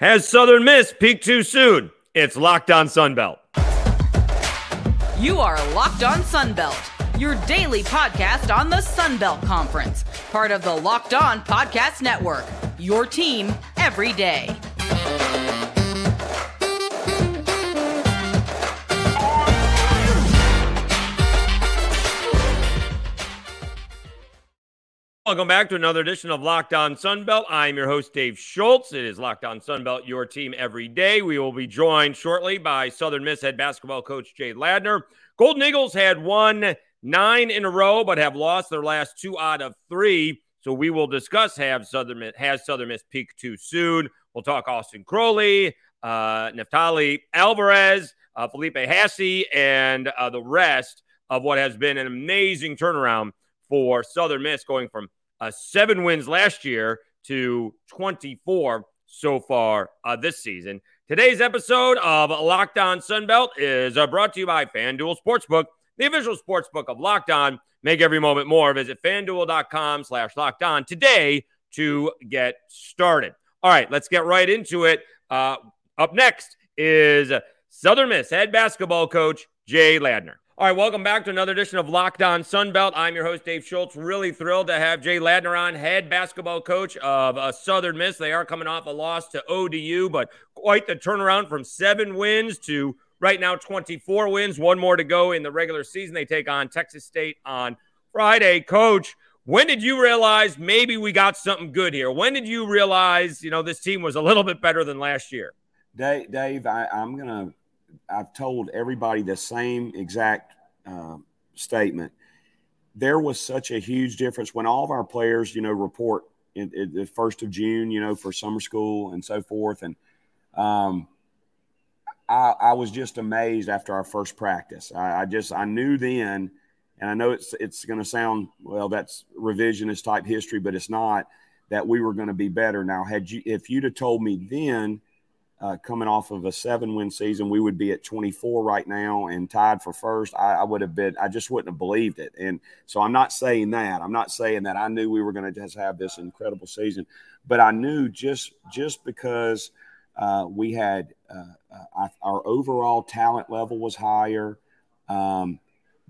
Has Southern Miss peaked too soon? It's Locked On Sunbelt. You are Locked On Sunbelt, your daily podcast on the Sunbelt Conference, part of the Locked On Podcast Network. Your team every day. Welcome back to another edition of Locked On Sunbelt. I'm your host, Dave Schultz. It is Locked On Sunbelt, your team every day. We will be joined shortly by Southern Miss head basketball coach Jay Ladner. Golden Eagles had won nine in a row, but have lost their last two out of three. So we will discuss have Southern Miss, has Southern Miss peaked too soon. We'll talk Austin Crowley, uh, Neftali Alvarez, uh, Felipe Haase, and uh, the rest of what has been an amazing turnaround for Southern Miss, going from uh, seven wins last year to 24 so far uh, this season. Today's episode of Locked On Sunbelt is uh, brought to you by FanDuel Sportsbook, the official sportsbook of Locked On. Make every moment more. Visit fanduel.com slash locked on today to get started. All right, let's get right into it. Uh, up next is Southern Miss head basketball coach Jay Ladner. All right, welcome back to another edition of Locked On Sunbelt. I'm your host, Dave Schultz. Really thrilled to have Jay Ladner on, head basketball coach of uh, Southern Miss. They are coming off a loss to ODU, but quite the turnaround from seven wins to right now 24 wins. One more to go in the regular season. They take on Texas State on Friday. Coach, when did you realize maybe we got something good here? When did you realize, you know, this team was a little bit better than last year? Dave, Dave I, I'm going to I've told everybody the same exact uh, statement. There was such a huge difference when all of our players, you know, report in, in the first of June, you know, for summer school and so forth. And um, I, I, was just amazed after our first practice. I, I just I knew then, and I know it's it's going to sound well that's revisionist type history, but it's not that we were going to be better. Now, had you if you'd have told me then uh, coming off of a seven win season, we would be at 24 right now and tied for first. I, I, would have been, I just wouldn't have believed it. And so I'm not saying that. I'm not saying that I knew we were going to just have this incredible season, but I knew just just because uh, we had uh, uh our overall talent level was higher, um,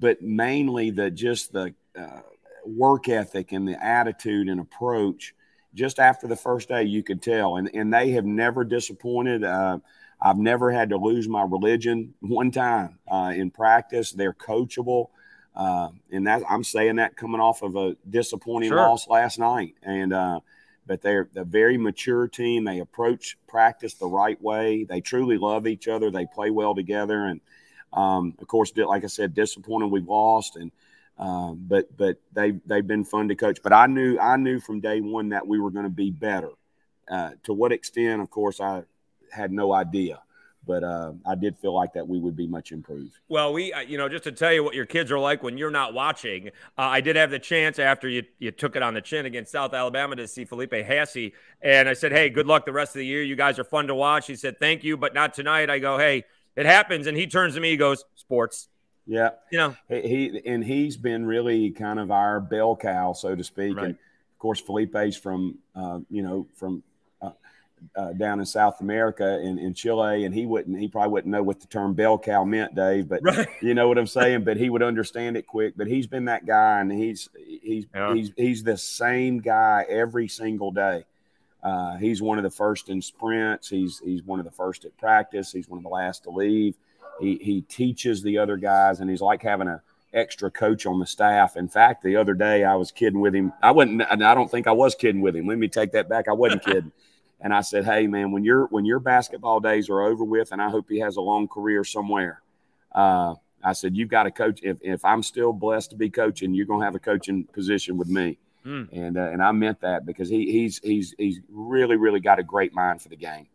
but mainly the just the uh, work ethic and the attitude and approach just after the first day, you could tell. And, and they have never disappointed. Uh, I've never had to lose my religion one time uh, in practice. They're coachable. Uh, and that I'm saying that coming off of a disappointing sure. loss last night. And, uh, but they're a very mature team. They approach practice the right way. They truly love each other. They play well together. And, um, of course, like I said, disappointed we've lost. And, um, but but they they've been fun to coach. But I knew I knew from day one that we were going to be better. Uh, to what extent, of course, I had no idea. But uh, I did feel like that we would be much improved. Well, we, uh, you know, just to tell you what your kids are like when you're not watching, uh, I did have the chance after you, you took it on the chin against South Alabama to see Felipe Haase. And I said, hey, good luck the rest of the year. You guys are fun to watch. He said, thank you, but not tonight. I go, hey, it happens. And he turns to me, he goes, sports. Yeah, you know he and he's been really kind of our bell cow, so to speak. Right. And of course, Felipe's from uh, you know from uh, uh, down in South America in, in Chile, and he wouldn't he probably wouldn't know what the term bell cow meant, Dave. But right. you know what I'm saying. But he would understand it quick. But he's been that guy, and he's he's yeah. he's he's the same guy every single day. Uh, he's one of the first in sprints. He's he's one of the first at practice. He's one of the last to leave. He he teaches the other guys, and he's like having a extra coach on the staff. In fact, the other day I was kidding with him. I wasn't. I don't think I was kidding with him. Let me take that back. I wasn't kidding. And I said, "Hey, man, when your when your basketball days are over with, and I hope he has a long career somewhere." Uh, I said, "You've got to coach. If if I'm still blessed to be coaching, you're going to have a coaching position with me." Mm. And uh, and I meant that because he he's he's he's really really got a great mind for the game.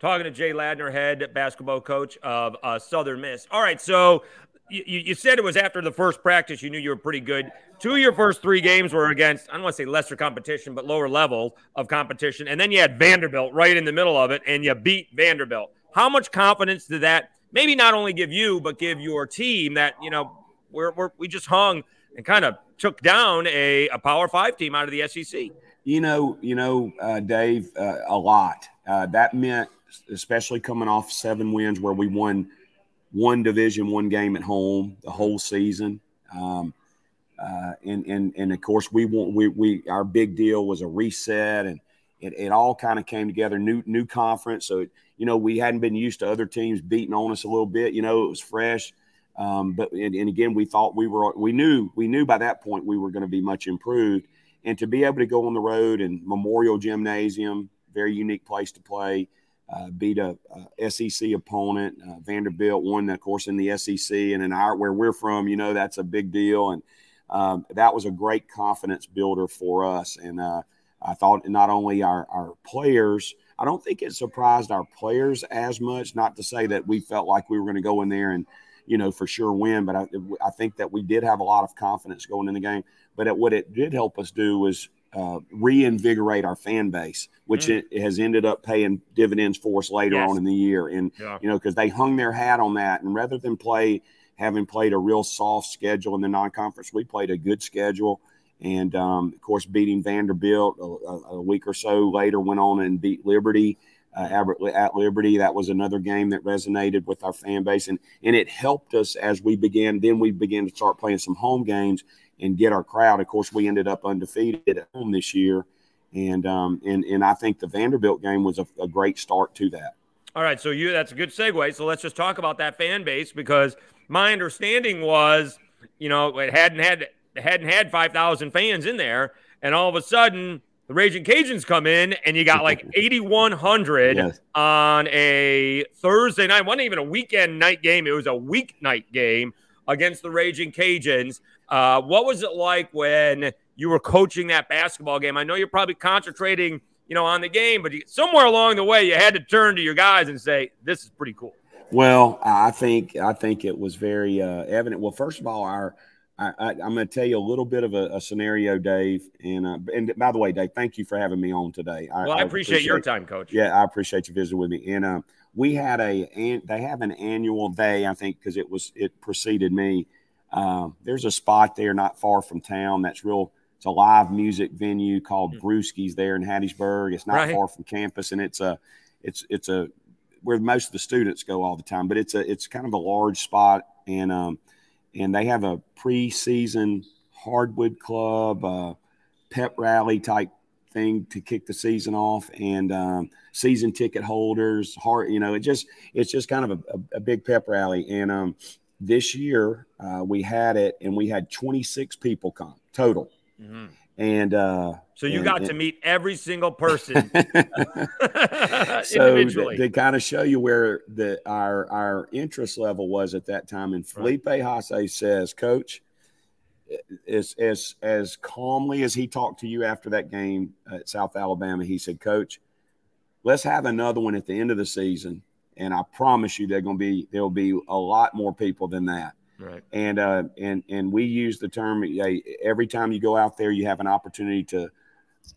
Talking to Jay Ladner, head basketball coach of uh, Southern Miss. All right, so you, you said it was after the first practice you knew you were pretty good. Two of your first three games were against, I don't want to say lesser competition, but lower level of competition. And then you had Vanderbilt right in the middle of it, and you beat Vanderbilt. How much confidence did that maybe not only give you, but give your team that, you know, we're, we're we just hung and kind of took down a, a Power Five team out of the SEC? You know, you know, uh, Dave, uh, a lot. Uh, that meant, especially coming off seven wins, where we won one division, one game at home the whole season. Um, uh, and and and of course, we want we we our big deal was a reset, and it, it all kind of came together. New new conference, so you know we hadn't been used to other teams beating on us a little bit. You know, it was fresh. Um, but and, and, again, we thought we were we knew we knew by that point we were going to be much improved, and to be able to go on the road and Memorial Gymnasium, very unique place to play, uh, beat a, a, SEC opponent, uh, Vanderbilt won of course in the SEC, and in our where we're from, you know that's a big deal, and um, that was a great confidence builder for us, and uh, I thought not only our our players. I don't think it surprised our players as much. Not to say that we felt like we were going to go in there and you know, for sure win. But I, I think that we did have a lot of confidence going in the game. But it, what it did help us do was uh, reinvigorate our fan base, which mm. it has ended up paying dividends for us later yes. on in the year. And, yeah. you know, because they hung their hat on that. And rather than play, having played a real soft schedule in the non conference, we played a good schedule. And um, of course, beating Vanderbilt a, a, week or so later, went on and beat Liberty uh, at Liberty. That was another game that resonated with our fan base, and and it helped us as we began. Then we began to start playing some home games and get our crowd. Of course, we ended up undefeated at home this year, and um, and and I think the Vanderbilt game was a, a great start to that. All right, so you that's a good segue. So let's just talk about that fan base because my understanding was, you know, it hadn't had hadn't had five thousand fans in there, and all of a sudden the Raging Cajuns come in and you got like 8,100 yes. on a Thursday night. It wasn't even a weekend night game, it was a weeknight game against the Raging Cajuns. Uh, what was it like when you were coaching that basketball game? I know you're probably concentrating, you know, on the game, but you, somewhere along the way, you had to turn to your guys and say, "This is pretty cool." Well, I think I think it was very uh, evident. Well, first of all, our I, am going to tell you a little bit of a, a scenario, Dave. And uh, and by the way, Dave, thank you for having me on today. I, well, I, appreciate, appreciate, your time, Coach. Yeah, I appreciate you visiting with me. And uh, we had a and they have an annual day, I think, because it was it preceded me. Uh, there's a spot there not far from town that's real. It's a live music venue called mm-hmm. Brewski's there in Hattiesburg. It's not right. far from campus, and it's a it's it's a where most of the students go all the time. But it's a it's kind of a large spot, and um, and they have a preseason hardwood club uh, pep rally type thing to kick the season off and um, season ticket holders hard you know it just it's just kind of a, a big pep rally and um, this year uh, we had it and we had 26 people come total mm-hmm. and uh, so you and, got and, to meet every single person so. To, to kind of show you where the our our interest level was at that time. And Felipe right. Haase says, Coach, as as as calmly as he talked to you after that game at South Alabama, he said, Coach, let's have another one at the end of the season. And I promise you, they're going to be there'll be a lot more people than that. Right. And uh, and and we use the term every time you go out there, you have an opportunity to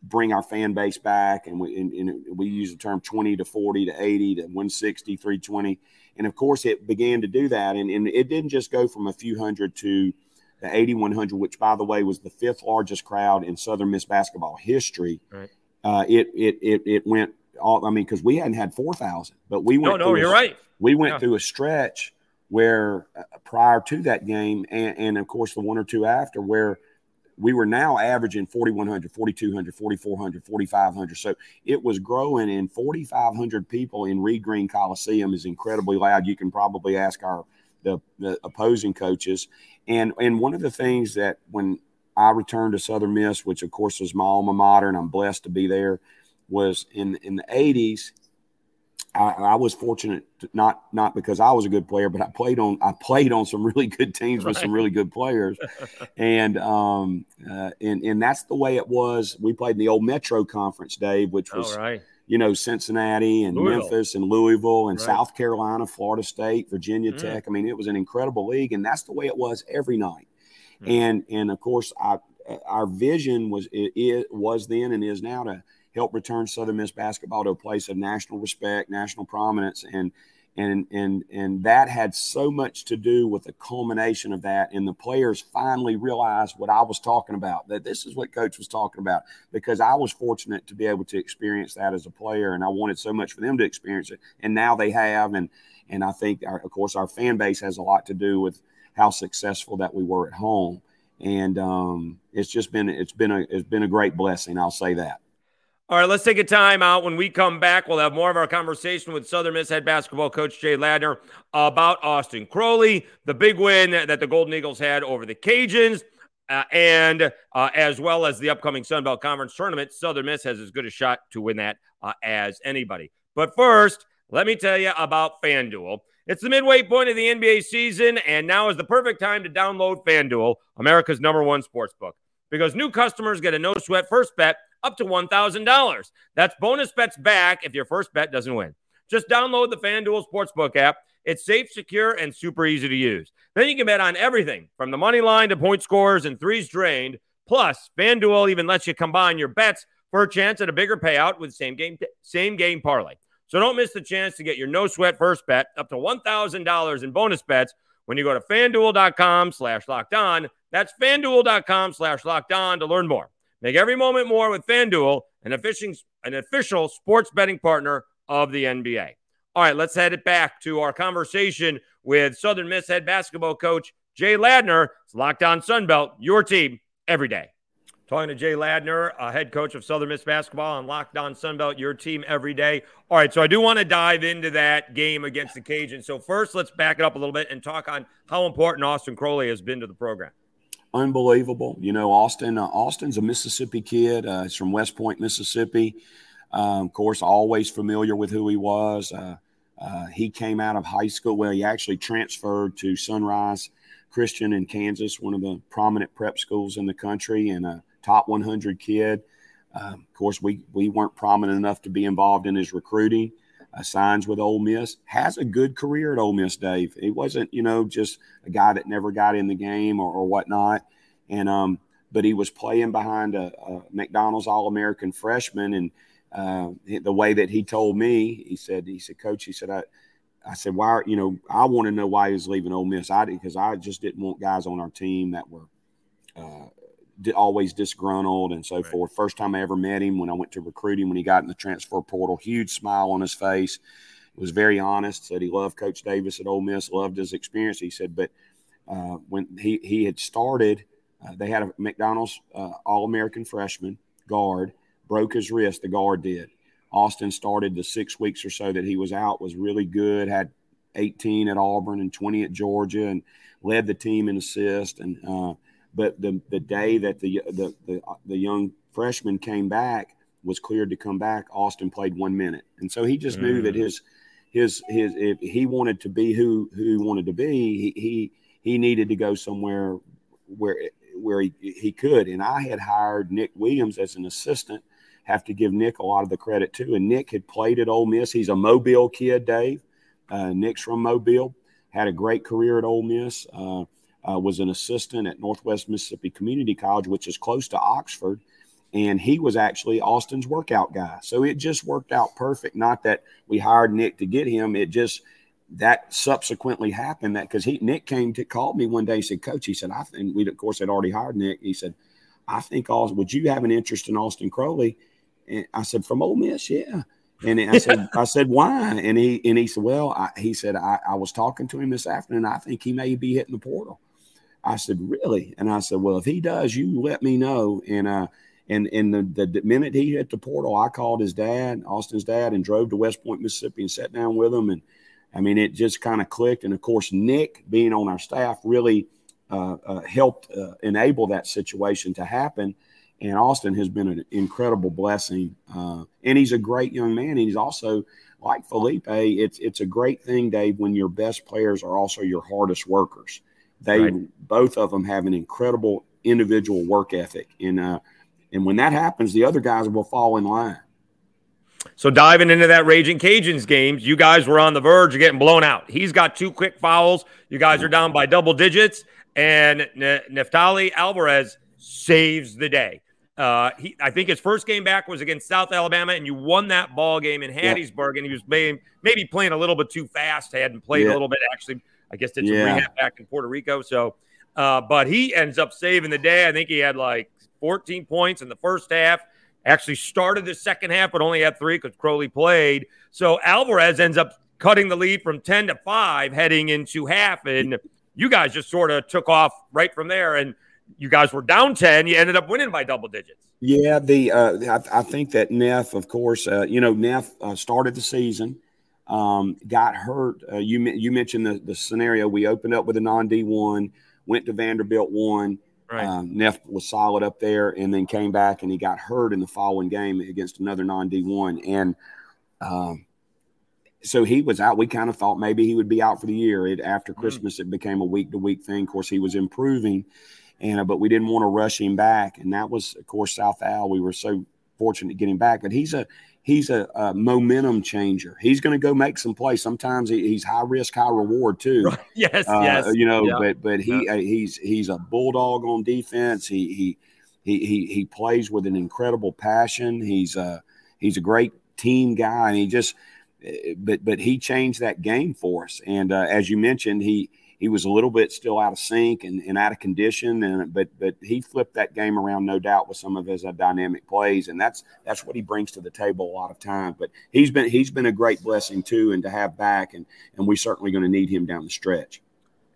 bring our fan base back. And we, and, and we use the term 20 to 40 to 80 to 160, 320. And of course, it began to do that. And, and it didn't just go from a few hundred to the 8100, which, by the way, was the fifth largest crowd in Southern Miss basketball history. Right. Uh, it, it, it, it went all, I mean, because we hadn't had 4,000, but we went. No, no, you're a, right. We went yeah. through a stretch where uh, prior to that game, and, and of course, the one or two after, where we were now averaging 4,100, 4,200, 4,400, 4,500. So it was growing, and 4,500 people in Reed Green Coliseum is incredibly loud. You can probably ask our the, the opposing coaches. And and one of the things that when I returned to Southern Miss, which of course was my alma mater, and I'm blessed to be there, was in in the 80s I, I, was fortunate to, not not because I was a good player, but I played on I played on some really good teams right. with some really good players, and um uh, and and that's the way it was. We played in the old Metro Conference, Dave, which was right. you know Cincinnati and Louisville. Memphis and Louisville and right. South Carolina, Florida State, Virginia mm. Tech. I mean, it was an incredible league, and that's the way it was every night. Mm. And and of course, I, our vision was it, it was then and is now to help return Southern Miss basketball to a place of national respect, national prominence, and and and and that had so much to do with the culmination of that and the players finally realized what i was talking about that this is what coach was talking about because i was fortunate to be able to experience that as a player and i wanted so much for them to experience it and now they have and and i think our, of course our fan base has a lot to do with how successful that we were at home and um, it's just been it's been a it's been a great blessing i'll say that all right, let's take a time out. When we come back, we'll have more of our conversation with Southern Miss head basketball coach Jay Ladner about Austin Crowley, the big win that the Golden Eagles had over the Cajuns, uh, and uh, as well as the upcoming Sun Belt Conference tournament. Southern Miss has as good a shot to win that uh, as anybody. But first, let me tell you about FanDuel. It's the midway point of the NBA season, and now is the perfect time to download FanDuel, America's number one sports book, because new customers get a no sweat first bet up to $1,000. That's bonus bets back if your first bet doesn't win. Just download the FanDuel Sportsbook app. It's safe, secure, and super easy to use. Then you can bet on everything from the money line to point scores and threes drained. Plus, FanDuel even lets you combine your bets for a chance at a bigger payout with same game same game parlay. So don't miss the chance to get your no sweat first bet up to $1,000 in bonus bets when you go to fanduel.com slash locked on. That's fanduel.com slash locked on to learn more. Make every moment more with FanDuel, an, an official sports betting partner of the NBA. All right, let's head it back to our conversation with Southern Miss head basketball coach Jay Ladner. It's Locked On Sunbelt, your team every day. Talking to Jay Ladner, a head coach of Southern Miss basketball on Locked On Sunbelt, your team every day. All right, so I do want to dive into that game against the Cajuns. So first, let's back it up a little bit and talk on how important Austin Crowley has been to the program unbelievable. You know, Austin. Uh, Austin's a Mississippi kid. Uh, he's from West Point, Mississippi. Um, of course, always familiar with who he was. Uh, uh, he came out of high school. Well, he actually transferred to Sunrise Christian in Kansas, one of the prominent prep schools in the country, and a top 100 kid. Um, of course, we we weren't prominent enough to be involved in his recruiting uh, signs with Ole Miss, has a good career at Ole Miss, Dave. He wasn't, you know, just a guy that never got in the game or, or whatnot. And, um, but he was playing behind a, a McDonald's All American freshman. And uh, the way that he told me, he said, he said, Coach, he said, I, I said, why, you know, I want to know why he was leaving Ole Miss. I did because I just didn't want guys on our team that were uh, always disgruntled and so right. forth. First time I ever met him when I went to recruit him when he got in the transfer portal, huge smile on his face. Was very honest. Said he loved Coach Davis at Ole Miss, loved his experience. He said, but uh, when he he had started, uh, they had a McDonald's uh, All American freshman guard broke his wrist. The guard did. Austin started the six weeks or so that he was out was really good. Had 18 at Auburn and 20 at Georgia, and led the team in assists and uh, but the the day that the the the, the young freshman came back was cleared to come back. Austin played one minute, and so he just mm. knew that mm. his his his if he wanted to be who who he wanted to be, he he, he needed to go somewhere where where he, he could. And I had hired Nick Williams as an assistant. Have to give Nick a lot of the credit too. And Nick had played at Ole Miss. He's a Mobile kid, Dave. Uh, Nick's from Mobile. Had a great career at Ole Miss. Uh, uh, was an assistant at Northwest Mississippi Community College, which is close to Oxford. And he was actually Austin's workout guy. So it just worked out perfect. Not that we hired Nick to get him, it just that subsequently happened that because he Nick came to called me one day. He said, Coach, he said, I think we of course had already hired Nick. He said, I think Austin, would you have an interest in Austin Crowley? And I said, from Ole Miss, yeah. And I said, I said, why? And he and he said, well, I, he said, I, I was talking to him this afternoon. I think he may be hitting the portal. I said, really? And I said, well, if he does, you let me know. And uh, and and the, the minute he hit the portal, I called his dad, Austin's dad, and drove to West Point, Mississippi, and sat down with him. And I mean, it just kind of clicked. And of course, Nick, being on our staff, really uh, uh, helped uh, enable that situation to happen. And Austin has been an incredible blessing. Uh, and he's a great young man. And he's also like Felipe. It's it's a great thing, Dave, when your best players are also your hardest workers. They right. both of them have an incredible individual work ethic, and uh, and when that happens, the other guys will fall in line. So diving into that Raging Cajuns games, you guys were on the verge of getting blown out. He's got two quick fouls. You guys are down by double digits, and N- Neftali Alvarez saves the day. Uh, he, I think his first game back was against South Alabama, and you won that ball game in Hattiesburg. And he was maybe, maybe playing a little bit too fast, hadn't played a little bit. Actually, I guess did some yeah. rehab back in Puerto Rico. So, uh, but he ends up saving the day. I think he had like 14 points in the first half. Actually started the second half, but only had three because Crowley played. So Alvarez ends up cutting the lead from 10 to 5 heading into half. And you guys just sort of took off right from there. And you guys were down 10. You ended up winning by double digits. Yeah, the uh, I, I, think that Neff, of course, uh, you know, Neff uh, started the season, um, got hurt. Uh, you you mentioned the, the scenario. We opened up with a non D one, went to Vanderbilt one, Right. Um, Neff was solid up there, and then came back and he got hurt in the following game against another non D one, and um, so he was out. We kind of thought maybe he would be out for the year. It, after mm. Christmas, mm. it became a week to week thing. Of course, he was improving, and uh, but we didn't want to rush him back, and that was, of course, South Al. We were so fortunate to get him back, but he's a he's a, a momentum changer. He's going to go make some plays. Sometimes he, he's high risk, high reward too. Right. Yes, uh, yes. You know, yeah. but but he yeah. uh, he's he's a bulldog on defense. He he he he he plays with an incredible passion. He's a he's a great team guy, and he just eh, but but he changed that game for us. And uh, as you mentioned, he he was a little bit still out of sync and, and out of condition. And but but he flipped that game around, no doubt, with some of his uh, dynamic plays, and that's that's what he brings to the table a lot of time. But he's been he's been a great blessing too, and to have back, and and we're certainly going to need him down the stretch.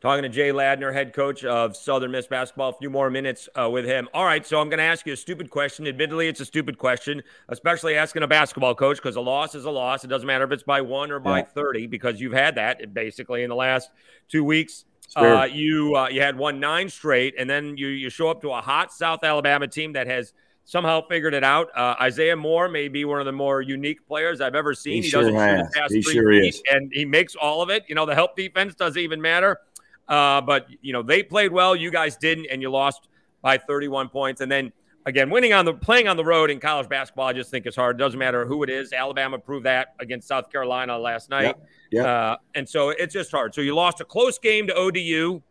Talking to Jay Ladner, head coach of Southern Miss basketball. A few more minutes uh, with him. All right, so I'm going to ask you a stupid question. Admittedly, it's a stupid question, especially asking a basketball coach because a loss is a loss. It doesn't matter if it's by one or by yeah. 30 because you've had that basically in the last two weeks. Uh, you uh, you had one nine straight, and then you you show up to a hot South Alabama team that has somehow figured it out. Uh, Isaiah Moore may be one of the more unique players I've ever seen. He, he sure doesn't has. shoot past he three sure feet, is. and he makes all of it. You know, the help defense doesn't even matter. Uh, but you know they played well. You guys didn't, and you lost by 31 points. And then again, winning on the playing on the road in college basketball, I just think is hard. It doesn't matter who it is. Alabama proved that against South Carolina last night. Yep. Uh, and so it's just hard. So you lost a close game to ODU,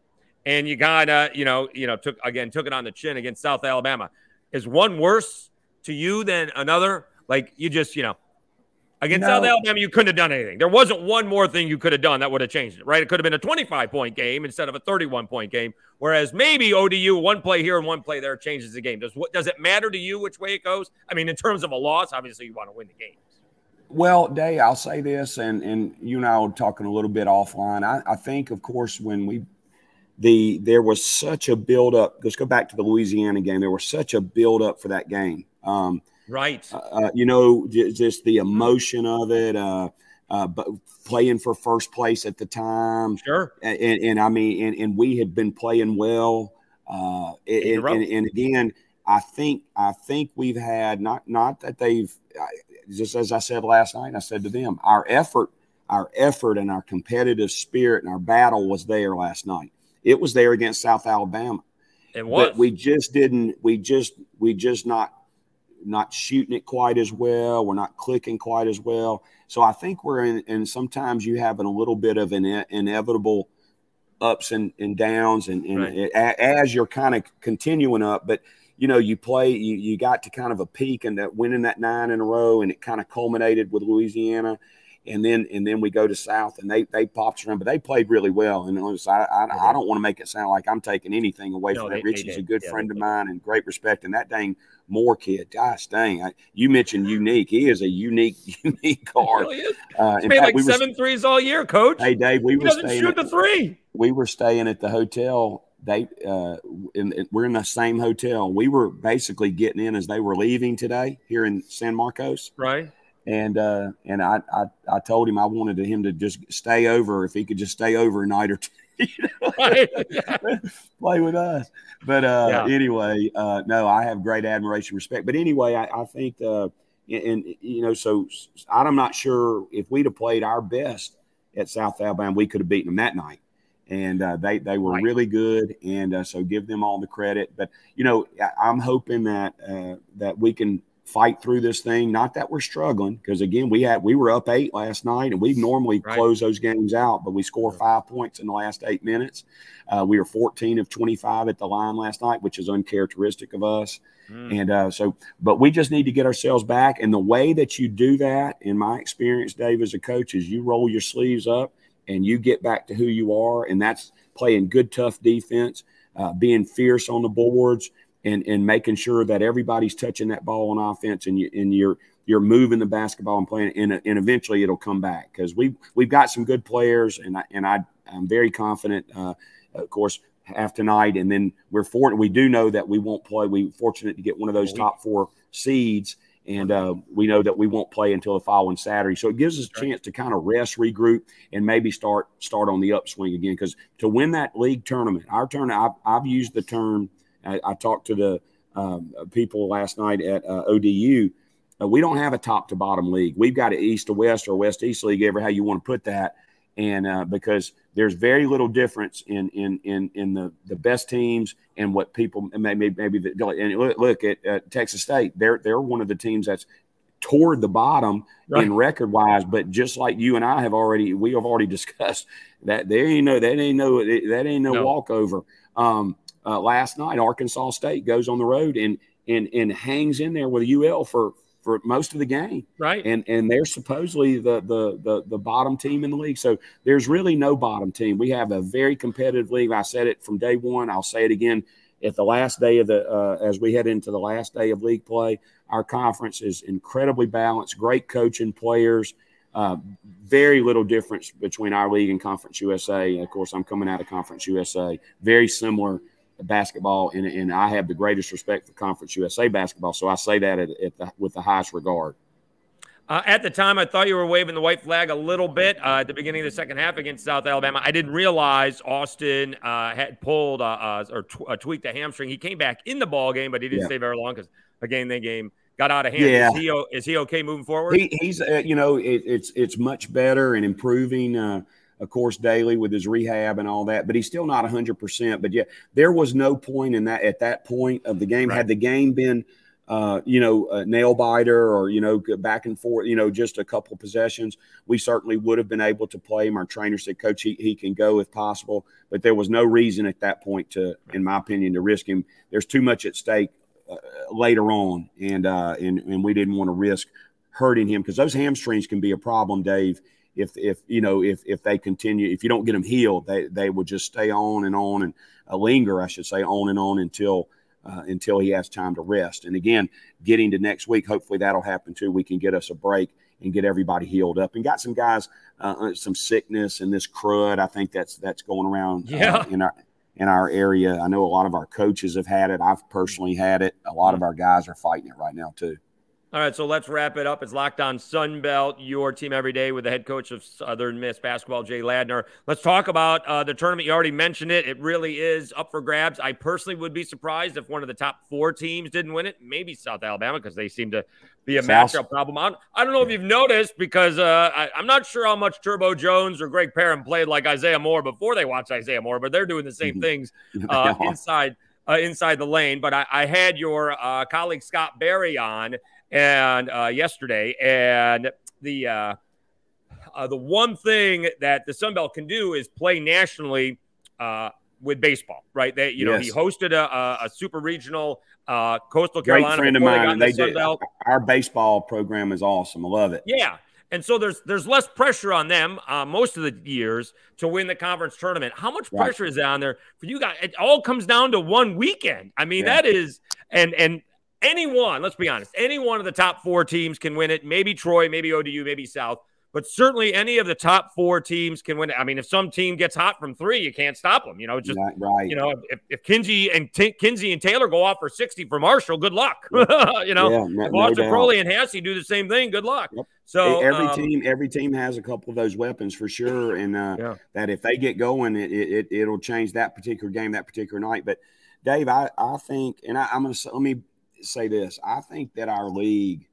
and you got uh, you know, you know, took again took it on the chin against South Alabama. Is one worse to you than another? Like you just, you know, Against no. South Alabama, you couldn't have done anything. There wasn't one more thing you could have done that would have changed it, right? It could have been a 25 point game instead of a 31 point game. Whereas maybe ODU, one play here and one play there changes the game. Does what does it matter to you which way it goes? I mean, in terms of a loss, obviously you want to win the games. Well, Day, I'll say this, and and you and I were talking a little bit offline. I, I think, of course, when we the there was such a build up. Let's go back to the Louisiana game. There was such a build up for that game. Um, Right. Uh, uh you know, just the emotion of it. Uh, uh, but playing for first place at the time. Sure. And, and, and I mean, and, and, we had been playing well. Uh, and, and, again, I think I think we've had not not that they've just as I said last night. I said to them, our effort, our effort, and our competitive spirit and our battle was there last night. It was there against South Alabama. It was. But we just didn't. We just we just not not shooting it quite as well. We're not clicking quite as well. So I think we're in, and sometimes you have a little bit of an inevitable ups and, and downs, and, and right. it, as you're kind of continuing up, but you know, you play, you, you got to kind of a peak and that winning that nine in a row, and it kind of culminated with Louisiana and then and then we go to South, and they they popped around, but they played really well. And was, I, I, I don't want to make it sound like I'm taking anything away no, from that. Richie's a good yeah, friend of mine and great respect, and that dang Moore kid, gosh dang, I, you mentioned unique. He is a unique unique card. Really uh, He's made fact, like we seven were, threes all year, Coach. Hey Dave, we he were doesn't staying shoot at, the three. We were staying at the hotel they uh, in, in, we're in the same hotel. We were basically getting in as they were leaving today here in San Marcos. Right and uh, and I, I, I told him I wanted him to just stay over if he could just stay over a night or two, you know, play with us. But uh, yeah. anyway, uh, no, I have great admiration, respect. But anyway, I, I think, uh, and, and, you know, so I'm not sure if we'd have played our best at South Alabama, we could have beaten them that night. And uh, they they were right. really good, and uh, so give them all the credit. But you know, I, am hoping that uh, that we can fight through this thing. Not that we're struggling, because again, we had we were up eight last night, and we normally right. close those games out, but we score five points in the last eight minutes. Uh, we were 14 of 25 at the line last night, which is uncharacteristic of us. Mm. And uh, so, but we just need to get ourselves back. And the way that you do that, in my experience, Dave, as a coach, is you roll your sleeves up and you get back to who you are, and that's playing good, tough defense, uh, being fierce on the boards, and and making sure that everybody's touching that ball on offense, and you and you're you're moving the basketball and playing, and, and eventually it'll come back because we we've got some good players, and I and I I'm very confident. Uh, of course, half tonight, and then we're for we do know that we won't play. We're fortunate to get one of those top four seeds, and uh, we know that we won't play until the following Saturday. So it gives us a chance to kind of rest, regroup, and maybe start start on the upswing again. Because to win that league tournament, our turn, I've, I've used the term. I, I talked to the um, people last night at uh, ODU. Uh, we don't have a top to bottom league. We've got an east to west or west east league, ever how you want to put that and uh, because there's very little difference in in in in the the best teams and what people maybe maybe the, and look, look at uh, Texas State they're they're one of the teams that's toward the bottom right. in record wise but just like you and I have already we have already discussed that there ain't no that ain't no that ain't no, no. walkover um, uh, last night Arkansas State goes on the road and and and hangs in there with UL for for most of the game. Right. And and they're supposedly the, the the the bottom team in the league. So there's really no bottom team. We have a very competitive league. I said it from day one. I'll say it again at the last day of the uh, as we head into the last day of league play. Our conference is incredibly balanced. Great coaching players. Uh, very little difference between our league and Conference USA. Of course, I'm coming out of Conference USA. Very similar basketball, and, and I have the greatest respect for Conference USA basketball. So I say that at, at the, with the highest regard. Uh, at the time, I thought you were waving the white flag a little bit uh, at the beginning of the second half against South Alabama. I didn't realize Austin uh, had pulled uh, uh, or t- tweaked a hamstring. He came back in the ball game, but he didn't yeah. stay very long because again, the game got out of hand. Yeah. Is he, is he okay moving forward? He, he's uh, you know it, it's it's much better and improving of course, daily with his rehab and all that, but he's still not 100%. But yeah, there was no point in that at that point of the game. Right. Had the game been, uh, you know, a nail biter or, you know, back and forth, you know, just a couple possessions, we certainly would have been able to play him. Our trainer said, Coach, he, he can go if possible. But there was no reason at that point to, in my opinion, to risk him. There's too much at stake uh, later on. And, uh, and, and we didn't want to risk hurting him because those hamstrings can be a problem, Dave if if you know if if they continue if you don't get them healed they they will just stay on and on and uh, linger I should say on and on until uh, until he has time to rest. And again getting to next week hopefully that'll happen too. We can get us a break and get everybody healed up. And got some guys uh, uh some sickness and this crud I think that's that's going around uh, yeah. in our in our area. I know a lot of our coaches have had it. I've personally had it. A lot of our guys are fighting it right now too. All right, so let's wrap it up. It's Locked On Sun Belt, your team every day with the head coach of Southern Miss basketball, Jay Ladner. Let's talk about uh, the tournament. You already mentioned it. It really is up for grabs. I personally would be surprised if one of the top four teams didn't win it. Maybe South Alabama because they seem to be a South. matchup problem. I don't know if you've noticed because uh, I, am not sure how much Turbo Jones or Greg Perrin played like Isaiah Moore before they watched Isaiah Moore, but they're doing the same mm-hmm. things uh, inside uh, inside the lane. But I, I had your uh, colleague Scott Barry on and uh, yesterday, and the uh, uh, the one thing that the Sun Belt can do is play nationally uh, with baseball, right? They, you yes. know, he hosted a, a super regional uh, Coastal Carolina. Great friend of mine. They did. Our baseball program is awesome. I love it. Yeah. And so there's there's less pressure on them uh, most of the years to win the conference tournament. How much pressure right. is on there for you guys? It all comes down to one weekend. I mean, yeah. that is and and anyone, let's be honest, any one of the top four teams can win it. Maybe Troy, maybe ODU, maybe South, but certainly any of the top four teams can win it. I mean, if some team gets hot from three, you can't stop them. You know, just right. You know, if, if Kinsey and T- Kinsey and Taylor go off for sixty for Marshall, good luck. you know, yeah, no, if Austin no Crowley and Haase do the same thing, good luck. Yep. So every um, team, every team has a couple of those weapons for sure, and uh, yeah. that if they get going, it, it it'll change that particular game, that particular night. But Dave, I, I think, and I, am going to let me say this. I think that our league,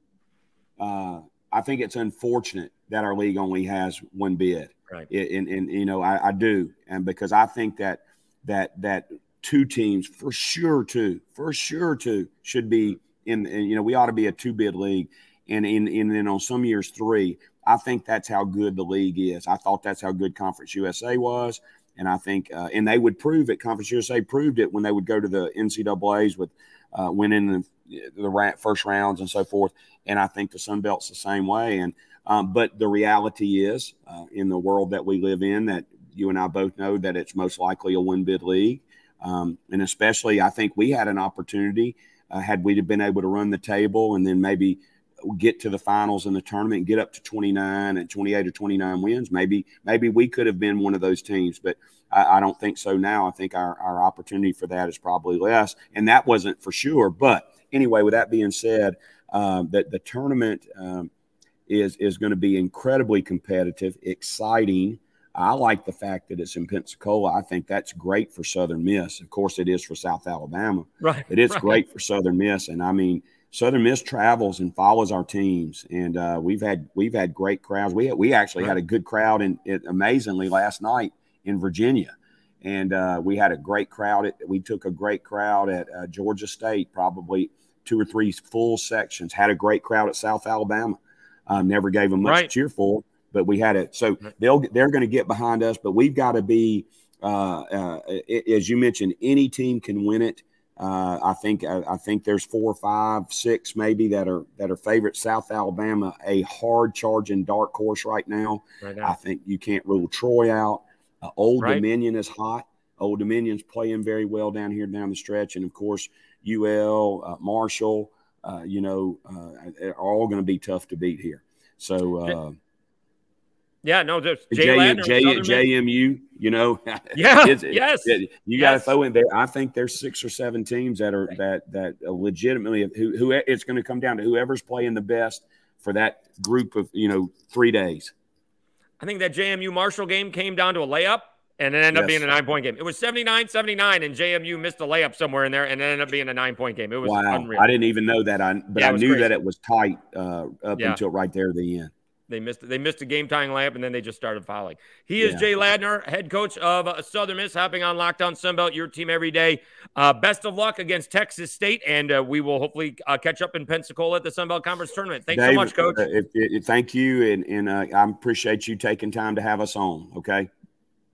uh, I think it's unfortunate that our league only has one bid. Right. And, and, you know, I, I do. And because I think that, that, that two teams for sure two, for sure two should be in, in you know we ought to be a two bid league, and in and then on some years three. I think that's how good the league is. I thought that's how good Conference USA was, and I think uh, and they would prove it. Conference USA proved it when they would go to the NCAA's with uh, winning the, the first rounds and so forth. And I think the Sun Belt's the same way. And um, but the reality is, uh, in the world that we live in, that you and I both know that it's most likely a one bid league. Um, and especially, I think we had an opportunity uh, had we been able to run the table and then maybe get to the finals in the tournament and get up to 29 and 28 or 29 wins. Maybe maybe we could have been one of those teams, but I, I don't think so now. I think our, our opportunity for that is probably less, and that wasn't for sure. But anyway, with that being said, um, that the tournament um, is is going to be incredibly competitive, exciting. I like the fact that it's in Pensacola. I think that's great for Southern Miss. Of course, it is for South Alabama. Right. It is right. great for Southern Miss, and I mean Southern Miss travels and follows our teams, and uh, we've had we've had great crowds. We we actually right. had a good crowd, and amazingly last night in Virginia, and uh, we had a great crowd. At, we took a great crowd at uh, Georgia State, probably two or three full sections. Had a great crowd at South Alabama. Um, never gave them much right. to cheer for, but we had it. So they'll they're going to get behind us, but we've got to be, uh, uh, as you mentioned, any team can win it. Uh, I think I, I, think there's four, five, six maybe that are that are favorite. South Alabama, a hard charging dark horse right now. Right. I think you can't rule Troy out. Uh, Old right. Dominion is hot. Old Dominion's playing very well down here down the stretch, and of course UL, uh, Marshall. Uh, you know, uh, are all going to be tough to beat here. So. Yeah, no, there's J, J, JMU, you know. Yeah, yes. It, you got to throw in there. I think there's six or seven teams that are that that legitimately who who it's going to come down to whoever's playing the best for that group of you know three days. I think that JMU Marshall game came down to a layup and it ended yes. up being a nine point game. It was 79 79, and JMU missed a layup somewhere in there, and it ended up being a nine point game. It was wow. unreal. I didn't even know that. I but yeah, I knew crazy. that it was tight uh, up yeah. until right there at the end. They missed they missed a game tying layup and then they just started fouling. He is yeah. Jay Ladner, head coach of uh, Southern Miss, hopping on Locked On Sunbelt, your team every day. Uh, best of luck against Texas State, and uh, we will hopefully uh, catch up in Pensacola at the Sunbelt Conference tournament. Thanks Dave, so much, Coach. If, if, thank you, and, and uh, I appreciate you taking time to have us on. Okay.